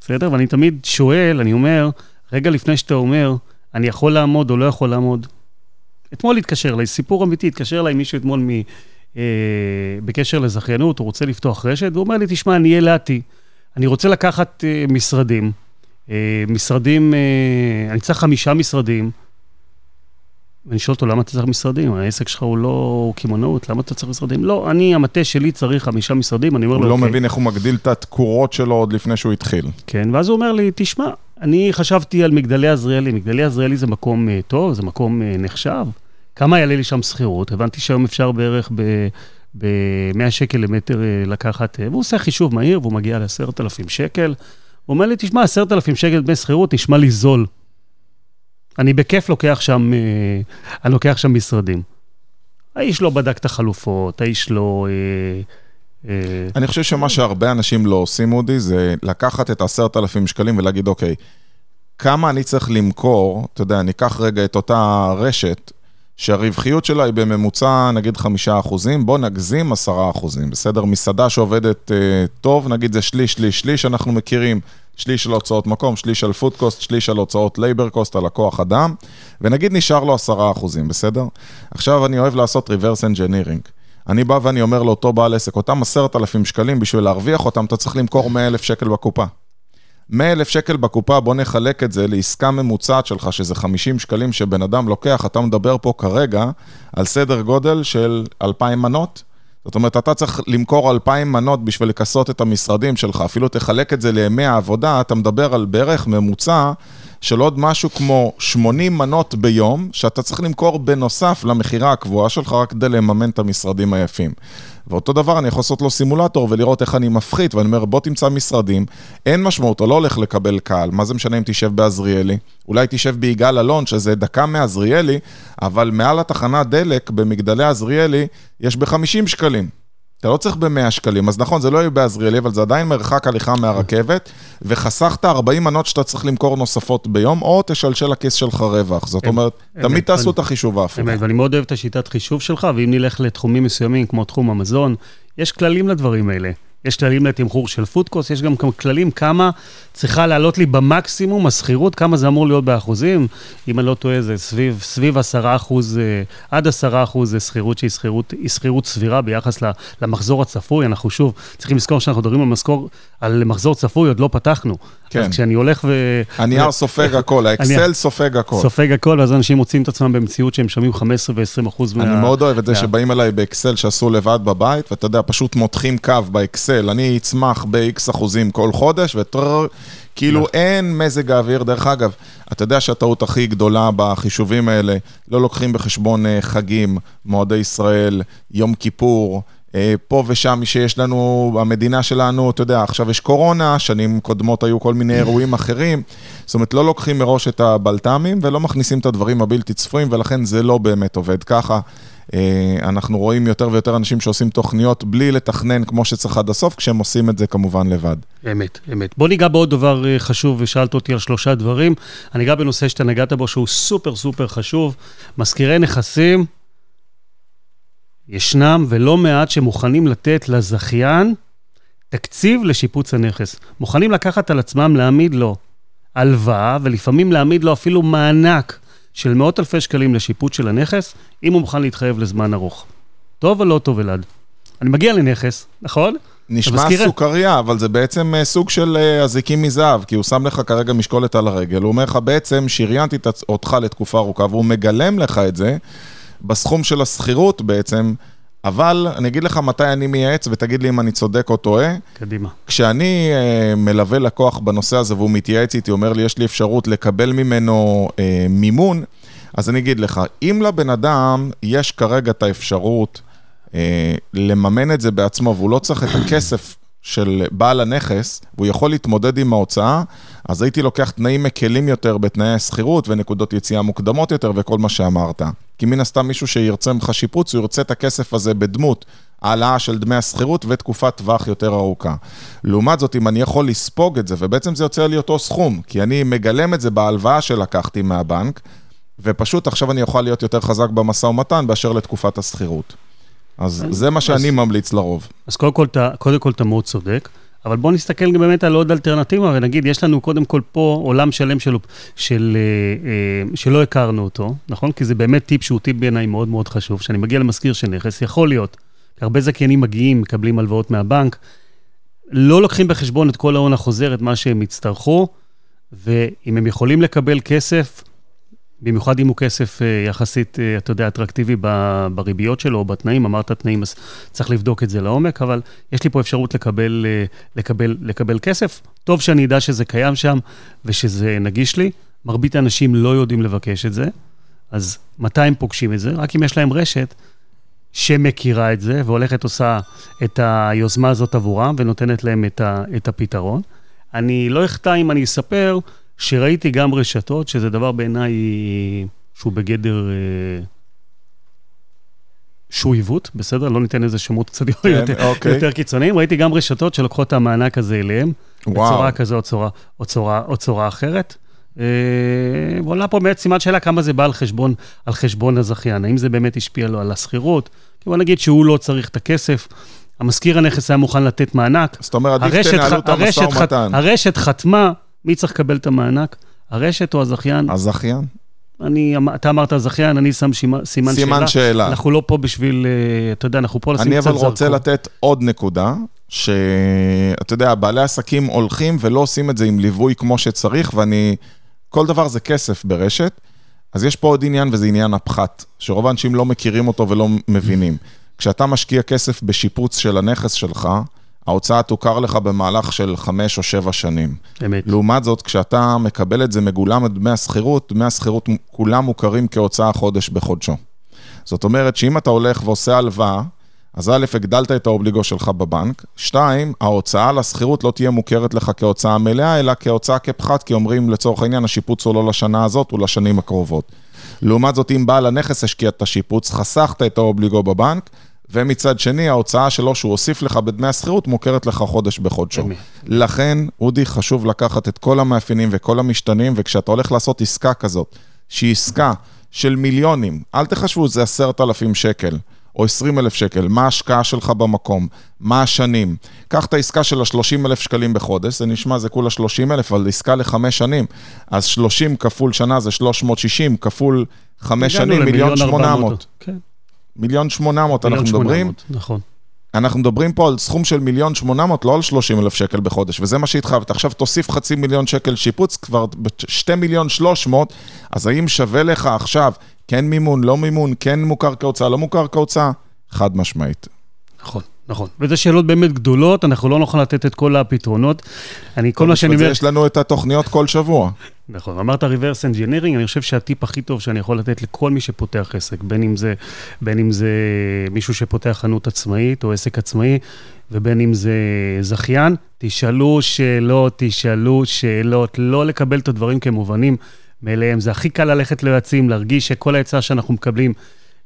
בסדר? ואני תמיד שואל, אני אומר, רגע לפני שאתה אומר, אני יכול לעמוד או לא יכול לעמוד. אתמול התקשר אליי, סיפור אמיתי, התקשר אליי מישהו אתמול מ, אה, בקשר לזכיינות, הוא רוצה לפתוח רשת, והוא אומר לי, תשמע, אני העלתי, אני רוצה לקחת אה, משרדים, אה, משרדים, אה, אני צריך חמישה משרדים, ואני שואל אותו, למה אתה צריך משרדים? העסק שלך הוא לא קמעונאות, למה אתה צריך משרדים? לא, אני, המטה שלי צריך חמישה משרדים, אני אומר לו, אוקיי. הוא לא מבין איך הוא מגדיל את התקורות שלו עוד לפני שהוא התחיל. כן, ואז הוא אומר לי, תשמע, אני חשבתי על מגדלי עזריאלי, מגדלי עזריאלי זה מקום uh, טוב, זה מקום uh, נחשב. כמה יעלה לי שם שכירות? הבנתי שהיום אפשר בערך ב-100 שקל למטר uh, לקחת, והוא עושה חישוב מהיר, והוא מגיע ל-10,000 שקל. הוא אומר לי, תשמע, 10,000 שקל דמי שכירות נשמע לי זול. אני בכיף לוקח שם, אה, אני לוקח שם משרדים. האיש לא בדק את החלופות, האיש לא... אה, אה, אני חושב שמה שהרבה אנשים לא עושים, אודי, זה לקחת את עשרת אלפים שקלים ולהגיד, אוקיי, כמה אני צריך למכור, אתה יודע, ניקח רגע את אותה רשת, שהרווחיות שלה היא בממוצע, נגיד חמישה אחוזים, בוא נגזים עשרה אחוזים, בסדר? מסעדה שעובדת טוב, נגיד זה שליש, שליש, שליש, אנחנו מכירים. שליש של הוצאות מקום, שליש על food cost, שליש על הוצאות labor cost, על הכוח אדם, ונגיד נשאר לו עשרה אחוזים, בסדר? עכשיו אני אוהב לעשות reverse engineering. אני בא ואני אומר לאותו בעל עסק, אותם עשרת אלפים שקלים, בשביל להרוויח אותם, אתה צריך למכור מאה אלף שקל בקופה. 100 אלף שקל בקופה, בוא נחלק את זה לעסקה ממוצעת שלך, שזה 50 שקלים שבן אדם לוקח, אתה מדבר פה כרגע על סדר גודל של 2,000 מנות. זאת אומרת, אתה צריך למכור 2,000 מנות בשביל לכסות את המשרדים שלך, אפילו תחלק את זה לימי העבודה, אתה מדבר על בערך ממוצע של עוד משהו כמו 80 מנות ביום, שאתה צריך למכור בנוסף למכירה הקבועה שלך, רק כדי לממן את המשרדים היפים. ואותו דבר, אני יכול לעשות לו סימולטור ולראות איך אני מפחית, ואני אומר, בוא תמצא משרדים, אין משמעות, אתה לא הולך לקבל קהל, מה זה משנה אם תשב בעזריאלי? אולי תשב ביגאל אלון, שזה דקה מעזריאלי, אבל מעל התחנת דלק במגדלי עזריאלי, יש ב-50 שקלים. אתה לא צריך ב-100 שקלים, אז נכון, זה לא יהיה בעזריאלי, אבל זה עדיין מרחק הליכה מהרכבת, וחסכת 40 מנות שאתה צריך למכור נוספות ביום, או תשלשל לכיס שלך רווח. זאת אומרת, תמיד תעשו את החישוב ההפוך. אמת, ואני מאוד אוהב את השיטת חישוב שלך, ואם נלך לתחומים מסוימים, כמו תחום המזון, יש כללים לדברים האלה. יש כללים לתמחור של פודקוסט, יש גם כללים כמה צריכה לעלות לי במקסימום השכירות, כמה זה אמור להיות באחוזים. אם אני לא טועה, זה סביב, סביב 10 אחוז, אה, עד 10 אחוז זה שכירות שהיא שכירות, שכירות סבירה ביחס למחזור הצפוי. אנחנו שוב צריכים לזכור שאנחנו מדברים על, משכור, על מחזור צפוי, עוד לא פתחנו. כן. אז כשאני הולך ו... הנייר סופג הכל, האקסל סופג הכל. סופג הכל, ואז אנשים מוצאים את עצמם במציאות שהם משלמים 15 ו-20 אחוז מה... אני מאוד אוהב את זה שבאים אליי באקסל שעשו לבד בבית, ואתה יודע, פשוט מותחים קו באקסל, אני אצמח ב-X אחוזים כל חודש, וטרר, כאילו נכון. אין מזג האוויר. דרך אגב, אתה יודע שהטעות הכי גדולה בחישובים האלה, לא לוקחים בחשבון אה, חגים, מועדי ישראל, יום כיפור. אה, פה ושם שיש לנו, המדינה שלנו, אתה יודע, עכשיו יש קורונה, שנים קודמות היו כל מיני אירועים אחרים. זאת אומרת, לא לוקחים מראש את הבלת"מים ולא מכניסים את הדברים הבלתי צפויים, ולכן זה לא באמת עובד ככה. אה, אנחנו רואים יותר ויותר אנשים שעושים תוכניות בלי לתכנן כמו שצריך עד הסוף, כשהם עושים את זה כמובן לבד. אמת, אמת. בוא ניגע בעוד דבר אה, חשוב, ושאלת אותי על שלושה דברים. אני אגע בנושא שאתה נגעת בו, שהוא סופר סופר חשוב. מזכירי נכסים, ישנם ולא מעט שמוכנים לתת לזכיין תקציב לשיפוץ הנכס. מוכנים לקחת על עצמם להעמיד לו הלוואה, ולפעמים להעמיד לו אפילו מענק של מאות אלפי שקלים לשיפוץ של הנכס, אם הוא מוכן להתחייב לזמן ארוך. טוב או לא טוב, אלעד? אני מגיע לנכס, נכון? נשמע סוכריה, אבל זה בעצם אה, סוג של אה, אזיקים מזהב, כי הוא שם לך כרגע משקולת על הרגל, הוא אומר לך בעצם, שריינתי אותך לתקופה ארוכה, והוא מגלם לך את זה בסכום של השכירות בעצם, אבל אני אגיד לך מתי אני מייעץ, ותגיד לי אם אני צודק או טועה. קדימה. כשאני אה, מלווה לקוח בנושא הזה והוא מתייעץ איתי, אומר לי, יש לי אפשרות לקבל ממנו אה, מימון, אז אני אגיד לך, אם לבן אדם יש כרגע את האפשרות אה, לממן את זה בעצמו, והוא לא צריך את הכסף של בעל הנכס, והוא יכול להתמודד עם ההוצאה, אז הייתי לוקח תנאים מקלים יותר בתנאי השכירות ונקודות יציאה מוקדמות יותר וכל מה שאמרת. כי מן הסתם מישהו שירצה ממך שיפוץ, הוא ירצה את הכסף הזה בדמות העלאה של דמי השכירות ותקופת טווח יותר ארוכה. לעומת זאת, אם אני יכול לספוג את זה, ובעצם זה יוצא לי אותו סכום, כי אני מגלם את זה בהלוואה שלקחתי מהבנק, ופשוט עכשיו אני אוכל להיות יותר חזק במשא ומתן באשר לתקופת השכירות. אז זה מה שאני ממליץ לרוב. אז קודם כל, קודם כל אתה מאוד צודק, אבל בוא נסתכל גם באמת על עוד אלטרנטיבה, ונגיד, יש לנו קודם כל פה עולם שלם של, של, אה, אה, שלא הכרנו אותו, נכון? כי זה באמת טיפ שהוא טיפ בעיניי מאוד מאוד חשוב. כשאני מגיע למזכיר של נכס, יכול להיות, הרבה זכיינים מגיעים, מקבלים הלוואות מהבנק, לא לוקחים בחשבון את כל ההון החוזר, את מה שהם יצטרכו, ואם הם יכולים לקבל כסף, במיוחד אם הוא כסף אה, יחסית, אה, אתה יודע, אטרקטיבי בריביות שלו בתנאים, אמרת תנאים, אז צריך לבדוק את זה לעומק, אבל יש לי פה אפשרות לקבל, אה, לקבל, לקבל כסף. טוב שאני אדע שזה קיים שם ושזה נגיש לי. מרבית האנשים לא יודעים לבקש את זה, אז מתי הם פוגשים את זה? רק אם יש להם רשת שמכירה את זה והולכת עושה את היוזמה הזאת עבורם ונותנת להם את, ה, את הפתרון. אני לא אחטא אם אני אספר שראיתי גם רשתות, שזה דבר בעיניי שהוא בגדר... אה, שהוא עיוות, בסדר? לא ניתן איזה שמות קצת כן, יותר, אוקיי. יותר קיצוניים. ראיתי גם רשתות שלוקחות את המענק הזה אליהם, וואו. בצורה כזו או צורה, או צורה, או צורה אחרת. אה, ועולה פה באמת סימן שאלה כמה זה בא על חשבון, על חשבון הזכיין. האם זה באמת השפיע לו על השכירות? כי בוא נגיד שהוא לא צריך את הכסף, המשכיר הנכס היה מוכן לתת מענק. זאת אומרת, עדיף תנהלו את המשא ומתן. הרשת חתמה, מי צריך לקבל את המענק? הרשת או הזכיין? הזכיין. אני, אתה אמרת זכיין, אני שם שימה, סימן, סימן שאלה. שאלה. אנחנו לא פה בשביל, אה, אתה יודע, אנחנו פה לשים אני קצת אבל זרקור. רוצה לתת עוד נקודה, שאתה יודע, בעלי עסקים הולכים ולא עושים את זה עם ליווי כמו שצריך, ואני... כל דבר זה כסף ברשת. אז יש פה עוד עניין, וזה עניין הפחת, שרוב האנשים לא מכירים אותו ולא מבינים. כשאתה משקיע כסף בשיפוץ של הנכס שלך, ההוצאה תוכר לך במהלך של חמש או שבע שנים. אמת. לעומת זאת, כשאתה מקבל את זה מגולם את דמי השכירות, דמי השכירות כולם מוכרים כהוצאה חודש בחודשו. זאת אומרת שאם אתה הולך ועושה הלוואה, אז א', הגדלת את האובליגו שלך בבנק, שתיים, ההוצאה לשכירות לא תהיה מוכרת לך כהוצאה מלאה, אלא כהוצאה כפחת, כי אומרים לצורך העניין, השיפוץ הוא לא לשנה הזאת, הוא לשנים הקרובות. לעומת זאת, אם בעל הנכס השקיע את השיפוץ, חסכת את האובליגו בבנק, ומצד שני, ההוצאה שלו שהוא הוסיף לך בדמי השכירות מוכרת לך חודש בחודשו. לכן, אודי, חשוב לקחת את כל המאפיינים וכל המשתנים, וכשאתה הולך לעשות עסקה כזאת, שהיא עסקה של מיליונים, אל תחשבו זה עשרת אלפים שקל. או 20 אלף שקל, מה ההשקעה שלך במקום, מה השנים. קח את העסקה של ה-30 אלף שקלים בחודש, זה נשמע, זה כולה 30 אלף, אבל עסקה לחמש שנים. אז 30 כפול שנה זה 360, כפול חמש שנים, מיליון למיליון 800. 400. כן, מיליון 800 אנחנו מיליון מדברים. 800, נכון. אנחנו מדברים פה על סכום של מיליון 800, לא על 30 אלף שקל בחודש, וזה מה שהתחייבת. עכשיו תוסיף חצי מיליון שקל שיפוץ, כבר ב-2 מיליון 300, אז האם שווה לך עכשיו כן מימון, לא מימון, כן מוכר כהוצאה, לא מוכר כהוצאה? חד משמעית. נכון, נכון. וזה שאלות באמת גדולות, אנחנו לא נוכל לתת את כל הפתרונות. אני, כל מה שאני אומר... יש לנו את התוכניות כל שבוע. נכון, אמרת reverse engineering, אני חושב שהטיפ הכי טוב שאני יכול לתת לכל מי שפותח עסק, בין אם זה, בין אם זה מישהו שפותח חנות עצמאית או עסק עצמאי, ובין אם זה זכיין, תשאלו שאלות, תשאלו שאלות, לא לקבל את הדברים כמובנים מאליהם. זה הכי קל ללכת ליועצים, להרגיש שכל העצה שאנחנו מקבלים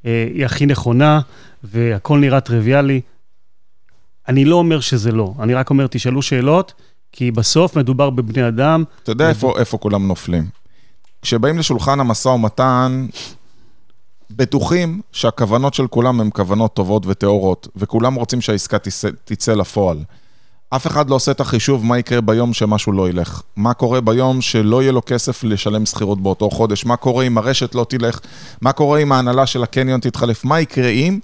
אה, היא הכי נכונה, והכל נראה טריוויאלי. אני לא אומר שזה לא, אני רק אומר, תשאלו שאלות, כי בסוף מדובר בבני אדם. אתה יודע איפה, איפה כולם נופלים. כשבאים לשולחן המשא ומתן, בטוחים שהכוונות של כולם הן כוונות טובות וטהורות, וכולם רוצים שהעסקה תצא, תצא לפועל. אף אחד לא עושה את החישוב מה יקרה ביום שמשהו לא ילך. מה קורה ביום שלא יהיה לו כסף לשלם שכירות באותו חודש? מה קורה אם הרשת לא תלך? מה קורה אם ההנהלה של הקניון תתחלף? מה יקרה אם?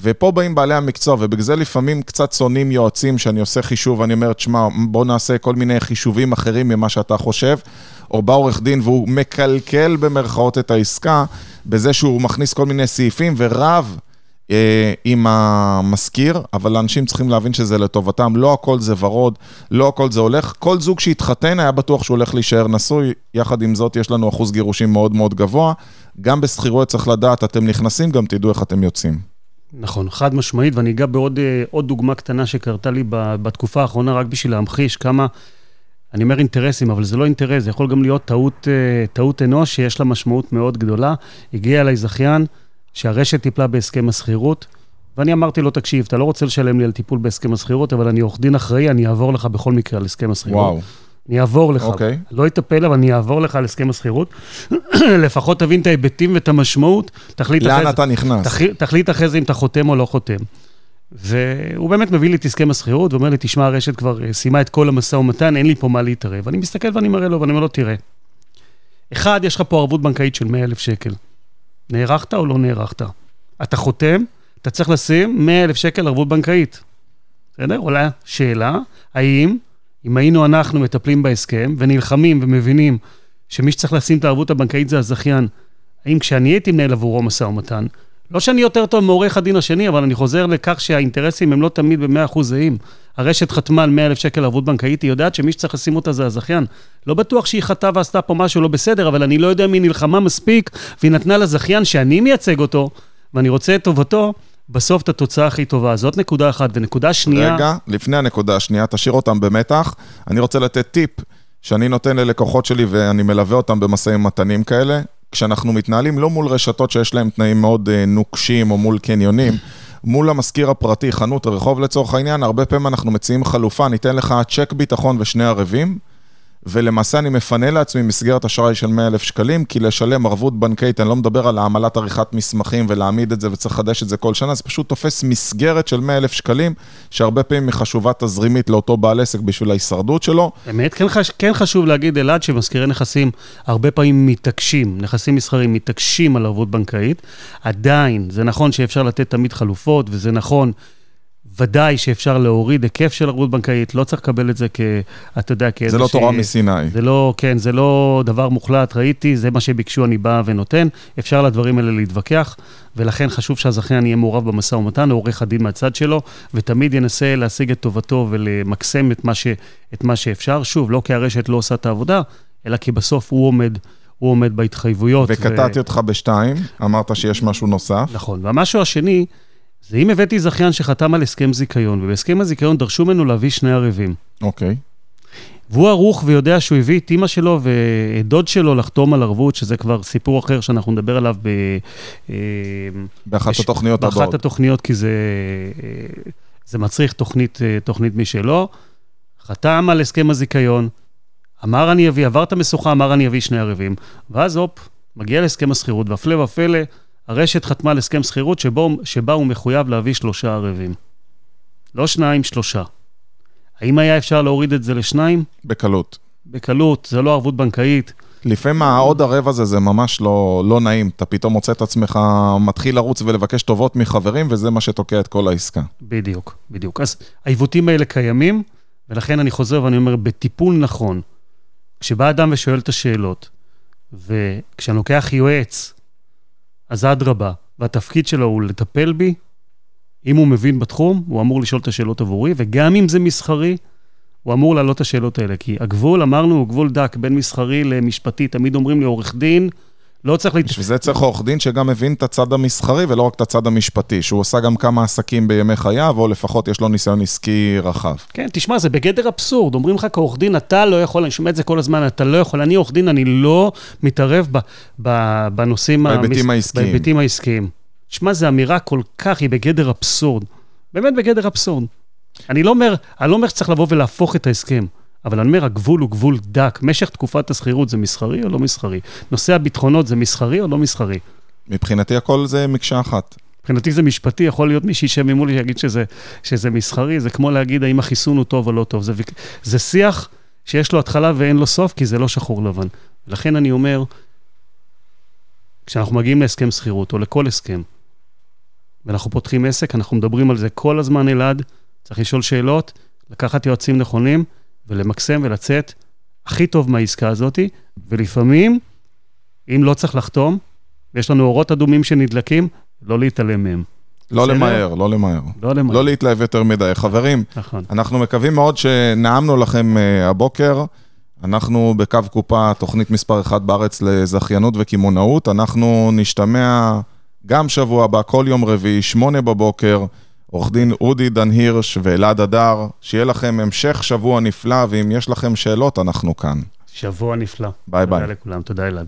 ופה באים בעלי המקצוע, ובגלל זה לפעמים קצת שונאים יועצים שאני עושה חישוב, ואני אומר, תשמע, בוא נעשה כל מיני חישובים אחרים ממה שאתה חושב, או בא עורך דין והוא מקלקל במרכאות את העסקה, בזה שהוא מכניס כל מיני סעיפים ורב אה, עם המשכיר, אבל האנשים צריכים להבין שזה לטובתם, לא הכל זה ורוד, לא הכל זה הולך. כל זוג שהתחתן היה בטוח שהוא הולך להישאר נשוי, יחד עם זאת יש לנו אחוז גירושים מאוד מאוד גבוה. גם בשכירויות צריך לדעת, אתם נכנסים, גם תדעו איך אתם יוצאים. נכון, חד משמעית, ואני אגע בעוד אה, דוגמה קטנה שקרתה לי בתקופה האחרונה, רק בשביל להמחיש כמה, אני אומר אינטרסים, אבל זה לא אינטרס, זה יכול גם להיות טעות, אה, טעות אנוש שיש לה משמעות מאוד גדולה. הגיע אליי זכיין שהרשת טיפלה בהסכם השכירות, ואני אמרתי לו, תקשיב, אתה לא רוצה לשלם לי על טיפול בהסכם השכירות, אבל אני עורך דין אחראי, אני אעבור לך בכל מקרה על הסכם השכירות. וואו. אני אעבור לך. אוקיי. לא אטפל, אבל אני אעבור לך על הסכם השכירות. לפחות תבין את ההיבטים ואת המשמעות, תחליט אחרי לאן זה. אתה נכנס? תחליט, תחליט אחרי זה אם אתה חותם או לא חותם. והוא באמת מביא לי את הסכם השכירות, ואומר לי, תשמע, הרשת כבר אה, סיימה את כל המשא ומתן, אין לי פה מה להתערב. אני מסתכל ואני מראה לו, ואני אומר לו, תראה, אחד, יש לך פה ערבות בנקאית של 100 אלף שקל. נערכת או לא נערכת? אתה חותם, אתה צריך לשים 100 אלף שקל ערבות בנקאית. בסדר? עולה שאלה, האם, אם היינו אנחנו מטפלים בהסכם ונלחמים ומבינים שמי שצריך לשים את הערבות הבנקאית זה הזכיין, האם כשאני הייתי מנהל עבורו משא ומתן, לא שאני יותר טוב מעורך הדין השני, אבל אני חוזר לכך שהאינטרסים הם לא תמיד ב-100% זהים. הרשת חתמה על 100 אלף שקל ערבות בנקאית, היא יודעת שמי שצריך לשים אותה זה הזכיין. לא בטוח שהיא חטאה ועשתה פה משהו לא בסדר, אבל אני לא יודע אם היא נלחמה מספיק, והיא נתנה לזכיין שאני מייצג אותו, ואני רוצה את טובתו, בסוף את התוצאה הכי טובה. זאת נקודה אחת. ונקודה שנייה... רגע, לפני הנקודה השנייה, תשאיר אותם במתח. אני רוצה לתת טיפ שאני נותן ללקוחות שלי ואני מלווה אותם במשאים ומתנים כאלה. כשאנחנו מתנהלים לא מול רשתות שיש להם תנאים מאוד אה, נוקשים או מול קניונים, מול המשכיר הפרטי, חנות הרחוב לצורך העניין, הרבה פעמים אנחנו מציעים חלופה, ניתן לך צ'ק ביטחון ושני ערבים, ולמעשה אני מפנה לעצמי מסגרת אשראי של 100 אלף שקלים, כי לשלם ערבות בנקאית, אני לא מדבר על העמלת עריכת מסמכים ולהעמיד את זה וצריך לחדש את זה כל שנה, זה פשוט תופס מסגרת של 100 אלף שקלים, שהרבה פעמים היא חשובה תזרימית לאותו בעל עסק בשביל ההישרדות שלו. באמת, כן, חש... כן חשוב להגיד, אלעד, שמזכירי נכסים הרבה פעמים מתעקשים, נכסים מסחרים מתעקשים על ערבות בנקאית. עדיין, זה נכון שאפשר לתת תמיד חלופות, וזה נכון ודאי שאפשר להוריד היקף של ערבות בנקאית, לא צריך לקבל את זה כ... אתה יודע, כאיזושהי... זה לא תורה מסיני. זה לא, כן, זה לא דבר מוחלט, ראיתי, זה מה שביקשו, אני בא ונותן. אפשר לדברים האלה להתווכח, ולכן חשוב שהזכיין יהיה מעורב במשא ומתן, או עורך הדין מהצד שלו, ותמיד ינסה להשיג את טובתו ולמקסם את מה, ש... את מה שאפשר. שוב, לא כי הרשת לא עושה את העבודה, אלא כי בסוף הוא עומד. הוא עומד בהתחייבויות. וקטעתי ו... אותך בשתיים, אמרת שיש משהו נוסף. נכון, והמשהו השני, זה אם הבאתי זכיין שחתם על הסכם זיכיון, ובהסכם הזיכיון דרשו ממנו להביא שני ערבים. אוקיי. והוא ערוך ויודע שהוא הביא את אימא שלו ואת דוד שלו לחתום על ערבות, שזה כבר סיפור אחר שאנחנו נדבר עליו ב... אה, באחת יש, התוכניות הבאות. באחת התוכניות, כי זה, אה, זה מצריך תוכנית, אה, תוכנית משלו. חתם על הסכם הזיכיון, אמר אני אביא, עבר את המשוכה, אמר אני אביא שני ערבים, ואז הופ, מגיע להסכם השכירות, והפלא ופלא, הרשת חתמה על הסכם שכירות שבה הוא מחויב להביא שלושה ערבים. לא שניים, שלושה. האם היה אפשר להוריד את זה לשניים? בקלות. בקלות, זה לא ערבות בנקאית. לפעמים העוד ערב הזה זה ממש לא, לא נעים. אתה פתאום מוצא את עצמך מתחיל לרוץ ולבקש טובות מחברים, וזה מה שתוקע את כל העסקה. בדיוק, בדיוק. אז העיוותים האלה קיימים, ולכן אני חוזר ואני אומר, בטיפול נכון, כשבא אדם ושואל את השאלות, וכשאני לוקח יועץ אז אדרבה, והתפקיד שלו הוא לטפל בי. אם הוא מבין בתחום, הוא אמור לשאול את השאלות עבורי, וגם אם זה מסחרי, הוא אמור להעלות את השאלות האלה. כי הגבול, אמרנו, הוא גבול דק בין מסחרי למשפטי. תמיד אומרים לי, עורך דין, לא צריך... בשביל זה צריך עורך דין שגם מבין את הצד המסחרי ולא רק את הצד המשפטי, שהוא עושה גם כמה עסקים בימי חייו, או לפחות יש לו ניסיון עסקי רחב. כן, תשמע, זה בגדר אבסורד. אומרים לך כעורך דין, אתה לא יכול, אני שומע את זה כל הזמן, אתה לא יכול, אני עורך דין, אני לא מתערב ב, ב, בנושאים... בהיבטים המס... העסקיים. בהיבטים העסקיים. תשמע, זו אמירה כל כך, היא בגדר אבסורד. באמת בגדר אבסורד. אני לא אומר, אני לא אומר שצריך לבוא ולהפוך את ההסכם. אבל אני אומר, הגבול הוא גבול דק. משך תקופת השכירות זה מסחרי או לא מסחרי? נושא הביטחונות זה מסחרי או לא מסחרי? מבחינתי הכל זה מקשה אחת. מבחינתי זה משפטי, יכול להיות מי שישב ממולי שיגיד שזה, שזה מסחרי, זה כמו להגיד האם החיסון הוא טוב או לא טוב. זה, זה שיח שיש לו התחלה ואין לו סוף, כי זה לא שחור לבן. לכן אני אומר, כשאנחנו מגיעים להסכם שכירות, או לכל הסכם, ואנחנו פותחים עסק, אנחנו מדברים על זה כל הזמן, אלעד, צריך לשאול שאלות, לקחת יועצים נכונים, ולמקסם ולצאת הכי טוב מהעסקה הזאת, ולפעמים, אם לא צריך לחתום, ויש לנו אורות אדומים שנדלקים, לא להתעלם מהם. לא למהר, לא למהר. לא למהר. לא להתלהב יותר מדי. חברים, נכון. אנחנו מקווים מאוד שנעמנו לכם uh, הבוקר. אנחנו בקו קופה, תוכנית מספר אחת בארץ לזכיינות וקמעונאות. אנחנו נשתמע גם שבוע הבא, כל יום רביעי, שמונה בבוקר. עורך דין אודי דן הירש ואלעד אדר, שיהיה לכם המשך שבוע נפלא, ואם יש לכם שאלות, אנחנו כאן. שבוע נפלא. ביי ביי. תודה לכולם, תודה אלעד.